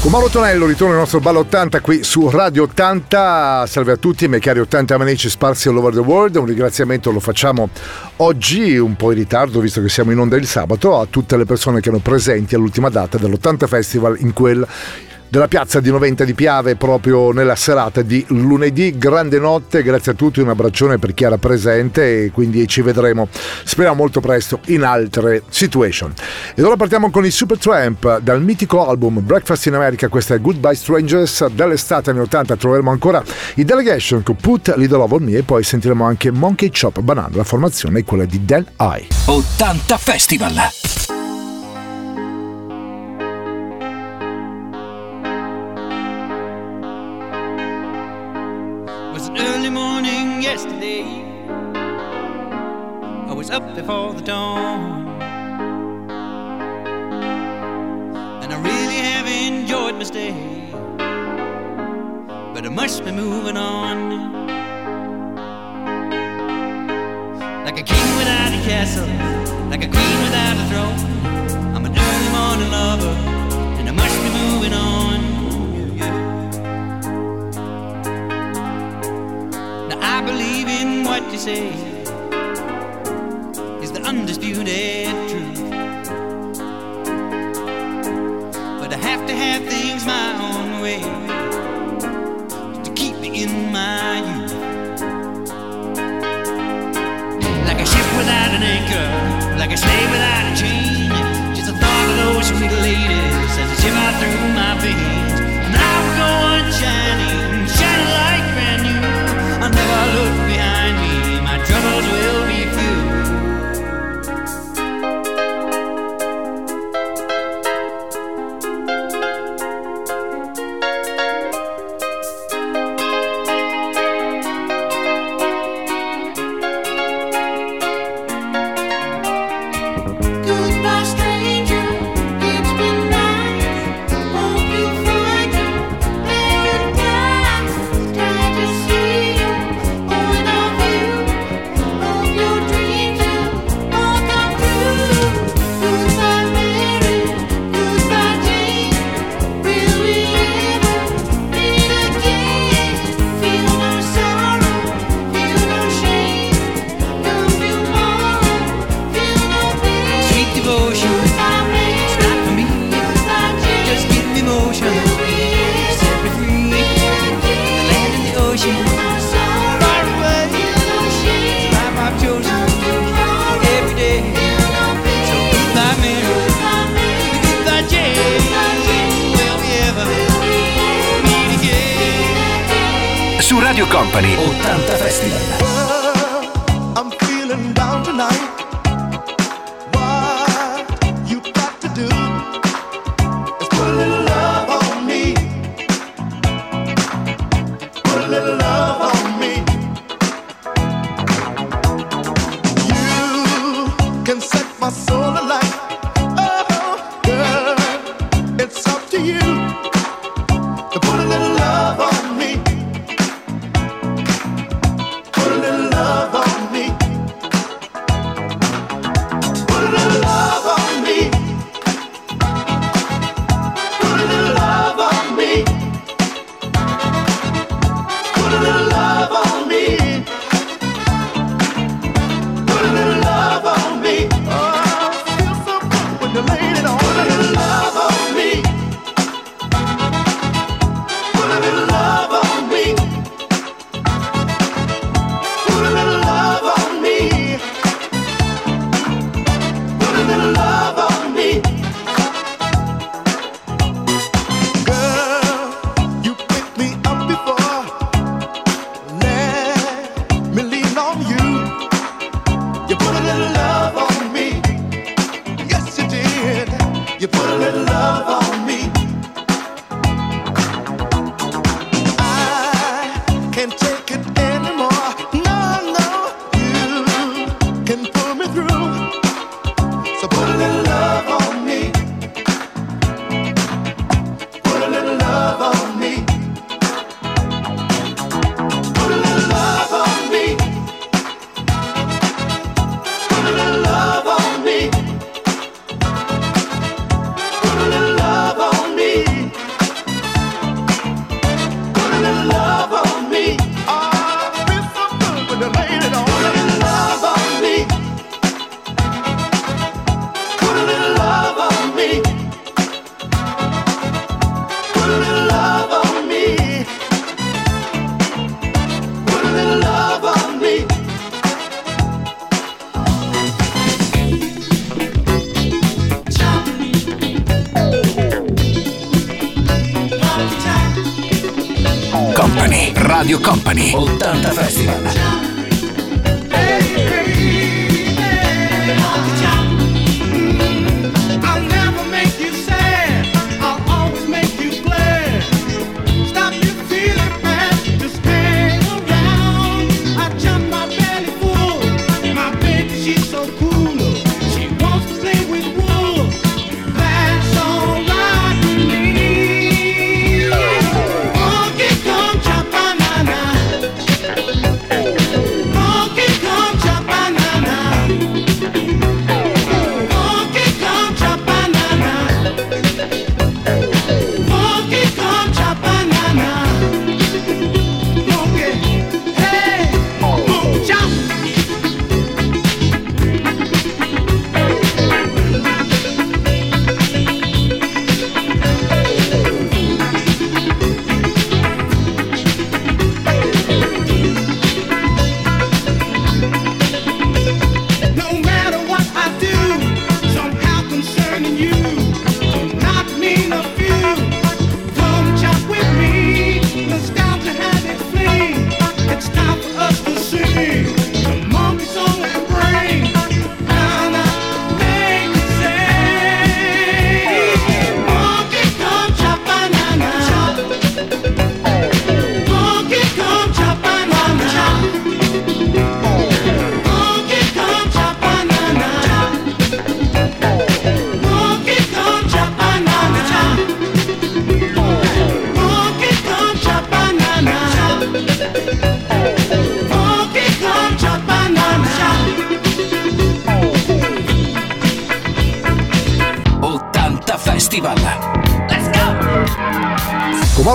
Con Mauro Tonello ritorna il nostro ballo 80 qui su Radio 80. Salve a tutti, miei cari 80 amici sparsi all over the world. Un ringraziamento lo facciamo oggi, un po' in ritardo, visto che siamo in onda il sabato, a tutte le persone che erano presenti all'ultima data dell'80 Festival in quel della piazza di Noventa di Piave proprio nella serata di lunedì. Grande notte, grazie a tutti, un abbraccione per chi era presente e quindi ci vedremo, speriamo molto presto, in altre situation. Ed ora partiamo con i Supertramp dal mitico album Breakfast in America, questa è Goodbye Strangers, dall'estate anni 80 troveremo ancora i Delegation con Put Little Love on Me e poi sentiremo anche Monkey Chop Banana, la formazione è quella di Dan Eye. 80 Festival! Up before the dawn. And I really have enjoyed my stay. But I must be moving on. Like a king without a castle, like a queen without a throne. I'm an early morning lover, and I must be moving on. Now I believe in what you say truth. But I have to have things my own way to keep me in my youth. Like a ship without an anchor, like a slave without a chain. Just the thought of those sweet ladies as they shiver through my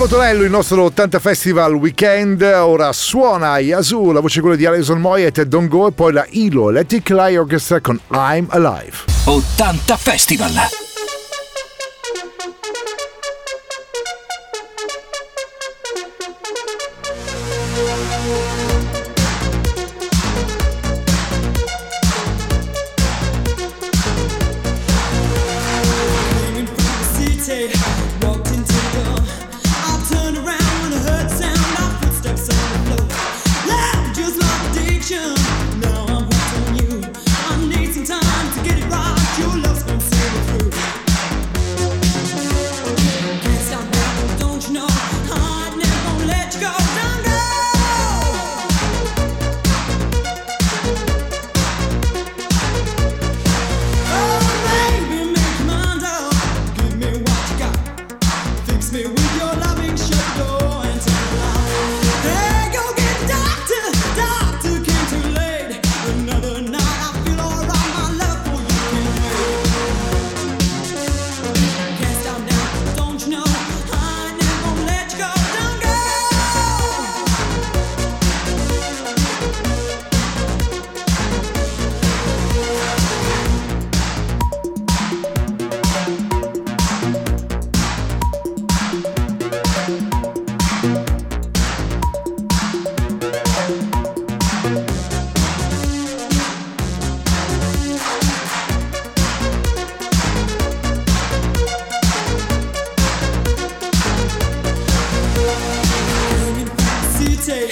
Paolo Tonello, il nostro 80 Festival Weekend, ora suona Yazoo, la voce è quella di Alison Moy e Ted Don't Go e poi la Ilo Electric Light Orchestra con I'm Alive. 80 Festival!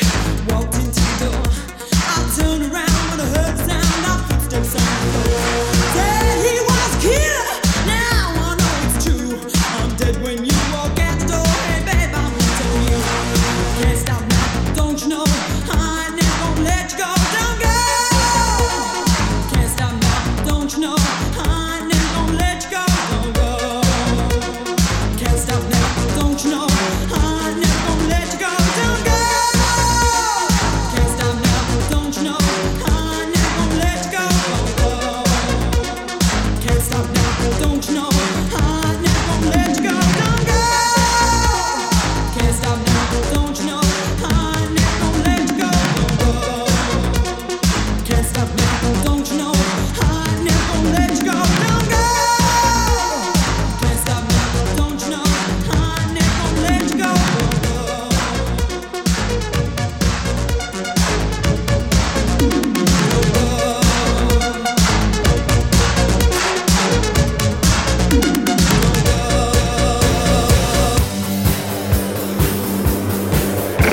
Whoa.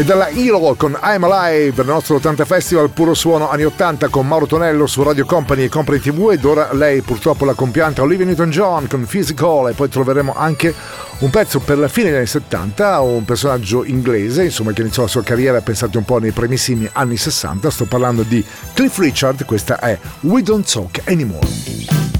E dalla Hilo con I'm Alive, il nostro 80 Festival, puro suono anni 80 con Mauro Tonello su Radio Company e Company TV ed ora lei purtroppo la compianta Olivia Newton-John con Physical e poi troveremo anche un pezzo per la fine degli anni 70, un personaggio inglese, insomma che iniziò la sua carriera pensate un po' nei primissimi anni 60, sto parlando di Cliff Richard, questa è We Don't Talk Anymore.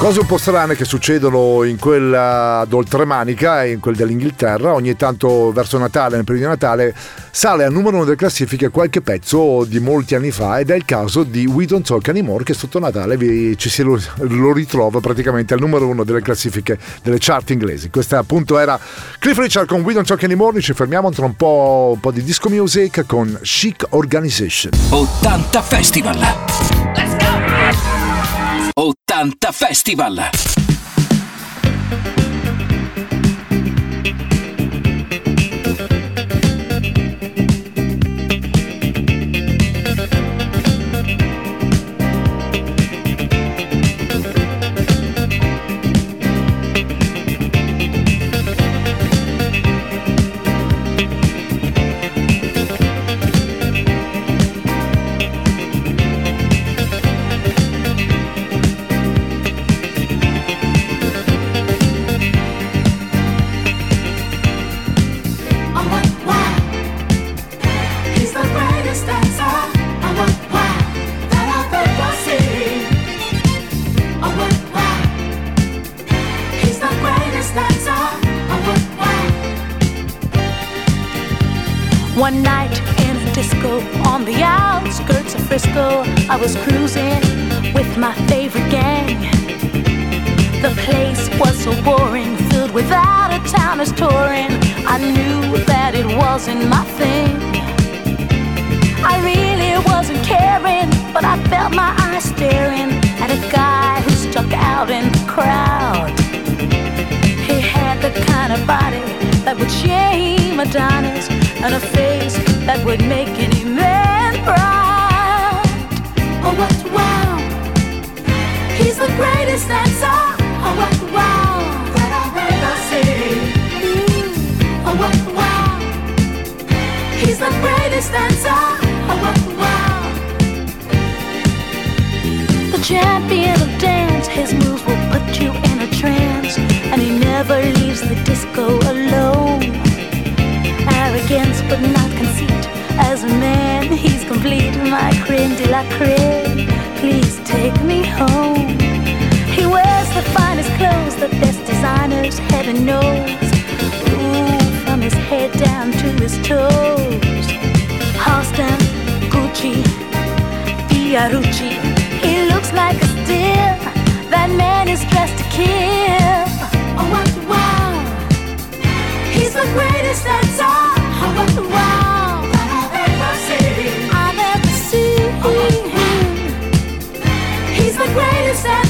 Cose un po' strane che succedono in quella d'oltremanica e in quel dell'Inghilterra. Ogni tanto verso Natale, nel periodo di Natale, sale al numero uno delle classifiche qualche pezzo di molti anni fa ed è il caso di We Don't Talk Anymore che sotto Natale vi- ci si lo, lo ritrova praticamente al numero uno delle classifiche delle chart inglesi. Questa appunto era Cliff Richard con We Don't Talk Anymore. Noi ci fermiamo tra un po', un po' di disco music con Chic Organization. 80 Festival. Let's go! 80 Festival. On the outskirts of Frisco, I was cruising with my favorite gang. The place was so boring, filled with out of towners touring. I knew that it wasn't my thing. I really wasn't caring, but I felt my eyes staring at a guy who stuck out in the crowd. He had the kind of body that would shame Adonis and a face that would make any man proud. Oh, what wow! He's the greatest dancer. Oh, what wow that I've ever seen. Mm, oh, what wow. He's the greatest dancer. Oh, what wow. The champion of dance, his moves will put you in a trance, and he never leaves the disco but not conceit. As a man, he's complete, my creme de la creme. Please take me home. He wears the finest clothes, the best designers, heaven knows. Ooh, from his head down to his toes. Halston, Gucci, Fiorucci. He looks like a steal. That man is dressed to kill. Oh, wow. He's the greatest dancer. Oh, said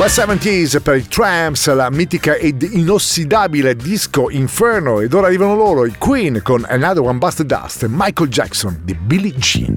Bad 70s per i Tramps, la mitica ed inossidabile disco Inferno ed ora arrivano loro, i Queen con Another One Busted Dust e Michael Jackson di Billie Jean.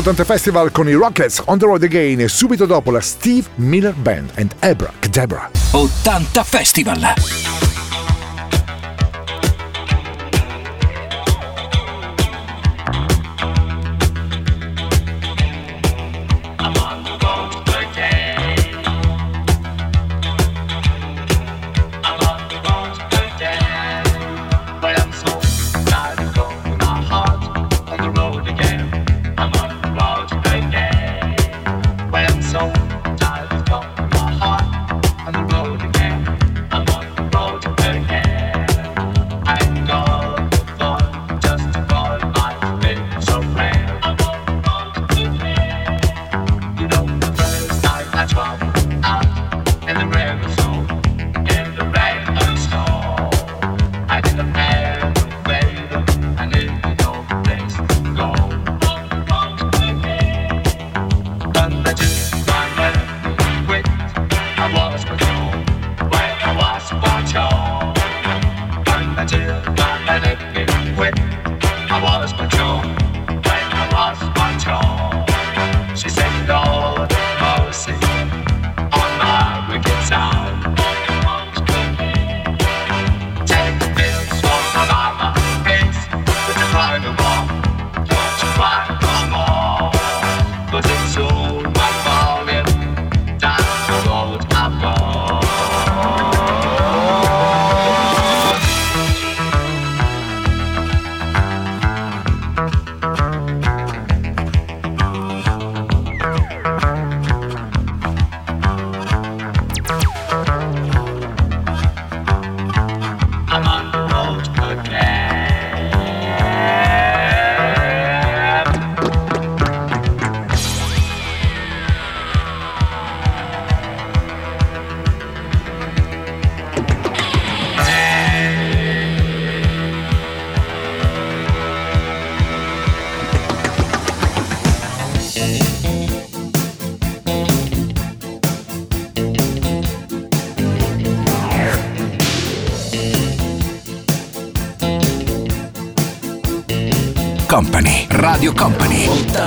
80 Festival con i Rockets On the Road Again e subito dopo la Steve Miller Band and Abra Debra. 80 Festival!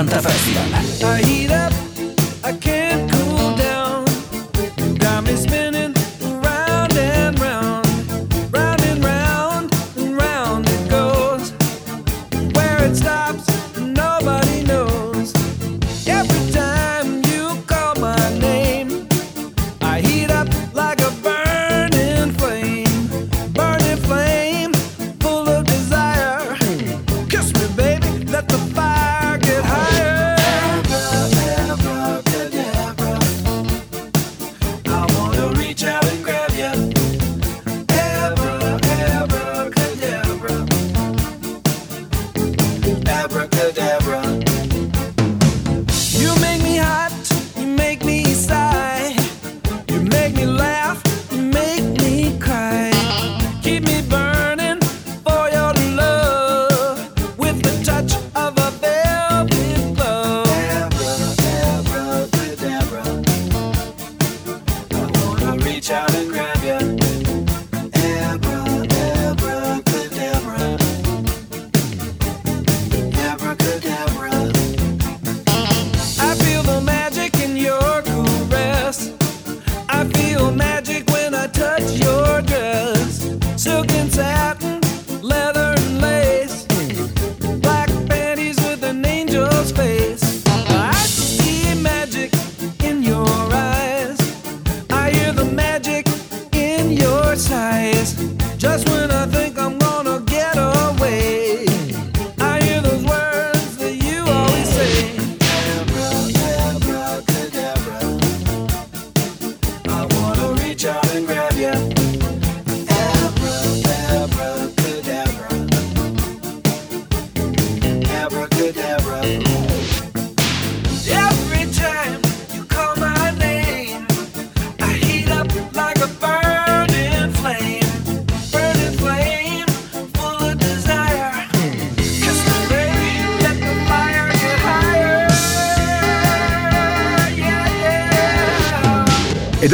Santa Festival.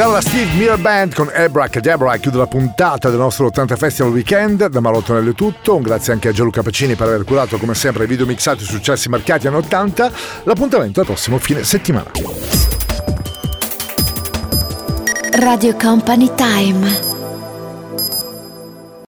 Dalla Steve Miller Band con Abracadabra chiude la puntata del nostro 80 Festival Weekend. Da Marottonello è tutto. Un grazie anche a Gianluca Pacini per aver curato come sempre i video mixati sui successi marcati anni 80. L'appuntamento al prossimo fine settimana. Radio Company Time.